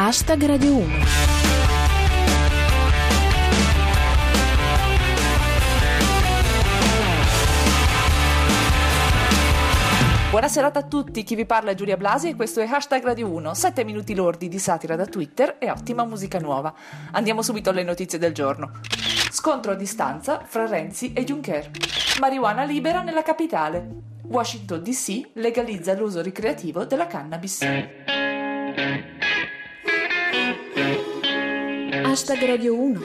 Hashtag Radio 1. Buonasera a tutti, chi vi parla è Giulia Blasi e questo è Hashtag Radio 1, 7 minuti lordi di satira da Twitter e ottima musica nuova. Andiamo subito alle notizie del giorno. Scontro a distanza fra Renzi e Juncker. Marijuana libera nella capitale. Washington DC legalizza l'uso ricreativo della cannabis. Hashtag Radio 1.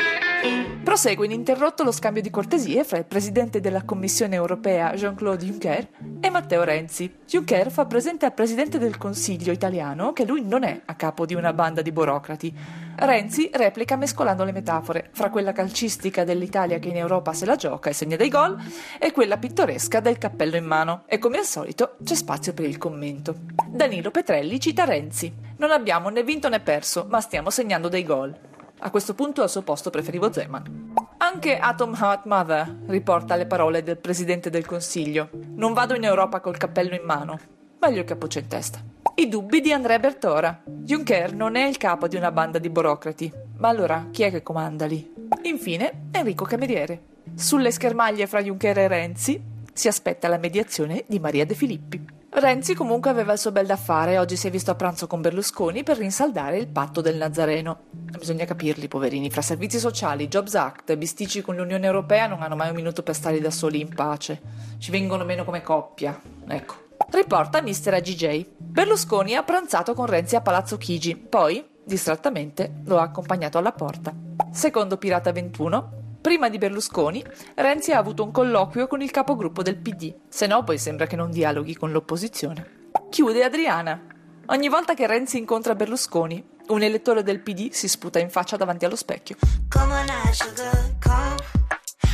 Prosegue ininterrotto lo scambio di cortesie fra il presidente della Commissione europea Jean-Claude Juncker e Matteo Renzi. Juncker fa presente al presidente del Consiglio italiano che lui non è a capo di una banda di burocrati. Renzi replica mescolando le metafore fra quella calcistica dell'Italia che in Europa se la gioca e segna dei gol e quella pittoresca del cappello in mano. E come al solito c'è spazio per il commento. Danilo Petrelli cita Renzi. Non abbiamo né vinto né perso, ma stiamo segnando dei gol. A questo punto al suo posto preferivo Zeman. Anche Atom Heart Mother riporta le parole del presidente del Consiglio. Non vado in Europa col cappello in mano. Meglio il cappuccio in testa. I dubbi di Andrea Bertora. Juncker non è il capo di una banda di burocrati. Ma allora chi è che comanda lì? Infine, Enrico Cameriere. Sulle schermaglie fra Juncker e Renzi si aspetta la mediazione di Maria De Filippi. Renzi comunque aveva il suo bel da fare e oggi si è visto a pranzo con Berlusconi per rinsaldare il patto del Nazareno. Bisogna capirli, poverini, fra servizi sociali, Jobs Act bisticci con l'Unione Europea non hanno mai un minuto per stare da soli in pace. Ci vengono meno come coppia. Ecco. Riporta Mister AGJ. Berlusconi ha pranzato con Renzi a Palazzo Chigi, poi, distrattamente, lo ha accompagnato alla porta. Secondo Pirata 21, Prima di Berlusconi, Renzi ha avuto un colloquio con il capogruppo del PD, se no poi sembra che non dialoghi con l'opposizione. Chiude Adriana. Ogni volta che Renzi incontra Berlusconi, un elettore del PD si sputa in faccia davanti allo specchio. Come on sugar, come.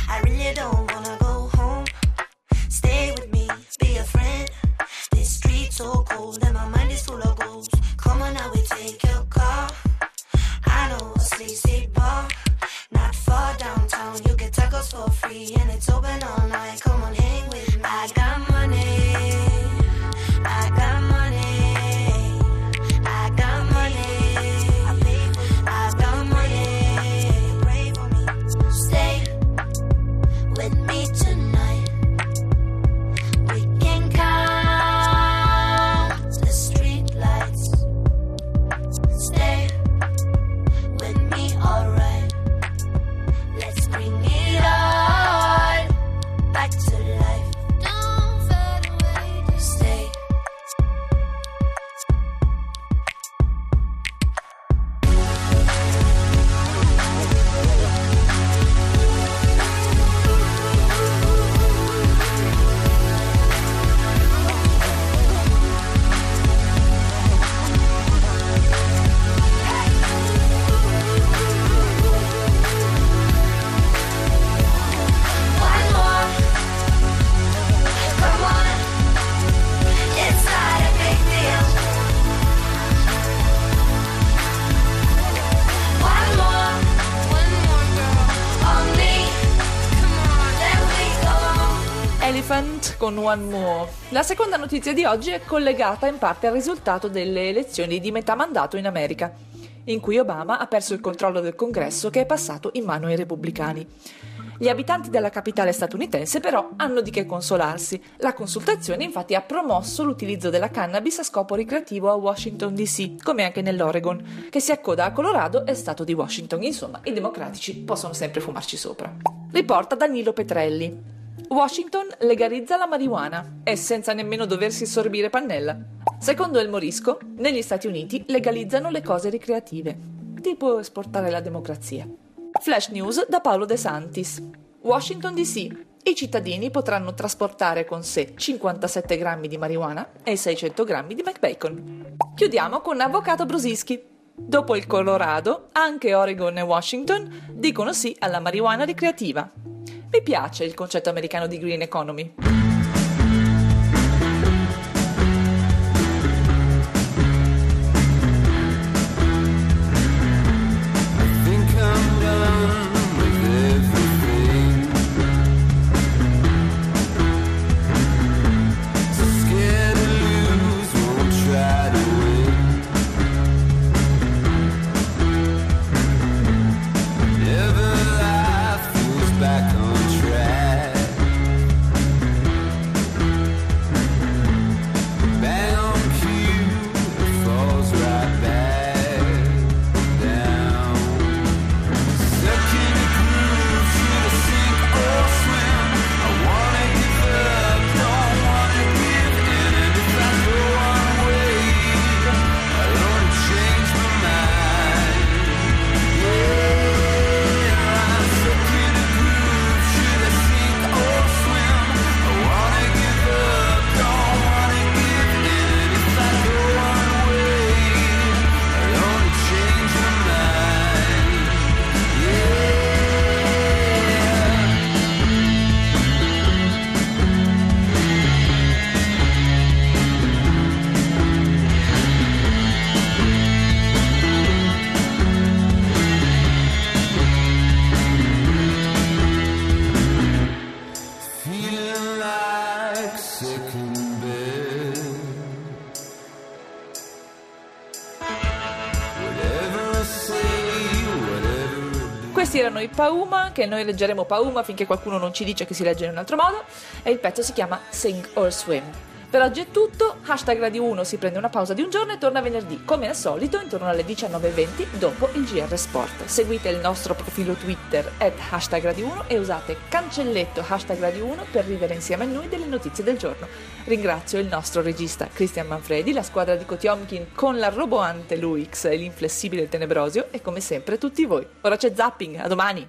I really don't Tacos for free and it's open all Elephant con One More. La seconda notizia di oggi è collegata in parte al risultato delle elezioni di metà mandato in America, in cui Obama ha perso il controllo del congresso che è passato in mano ai repubblicani. Gli abitanti della capitale statunitense però hanno di che consolarsi. La consultazione infatti ha promosso l'utilizzo della cannabis a scopo ricreativo a Washington DC, come anche nell'Oregon, che si accoda a Colorado e Stato di Washington. Insomma, i democratici possono sempre fumarci sopra. Riporta Danilo Petrelli. Washington legalizza la marijuana e senza nemmeno doversi sorbire pannella. Secondo El Morisco, negli Stati Uniti legalizzano le cose ricreative, tipo esportare la democrazia. Flash News da Paolo De Santis. Washington DC. I cittadini potranno trasportare con sé 57 grammi di marijuana e 600 grammi di McBacon. Chiudiamo con Avvocato Brusischi. Dopo il Colorado, anche Oregon e Washington dicono sì alla marijuana ricreativa. Mi piace il concetto americano di green economy. Questi erano i Pauma, che noi leggeremo Pauma finché qualcuno non ci dice che si legge in un altro modo, e il pezzo si chiama Sing or Swim. Per oggi è tutto, hashtag Radio 1 si prende una pausa di un giorno e torna venerdì, come al solito, intorno alle 19.20 dopo il GR Sport. Seguite il nostro profilo Twitter at hashtag Radio 1 e usate cancelletto hashtag Radio 1 per ridere insieme a noi delle notizie del giorno. Ringrazio il nostro regista Cristian Manfredi, la squadra di Kotiomkin con la roboante Luix e l'inflessibile Tenebrosio e come sempre tutti voi. Ora c'è zapping, a domani!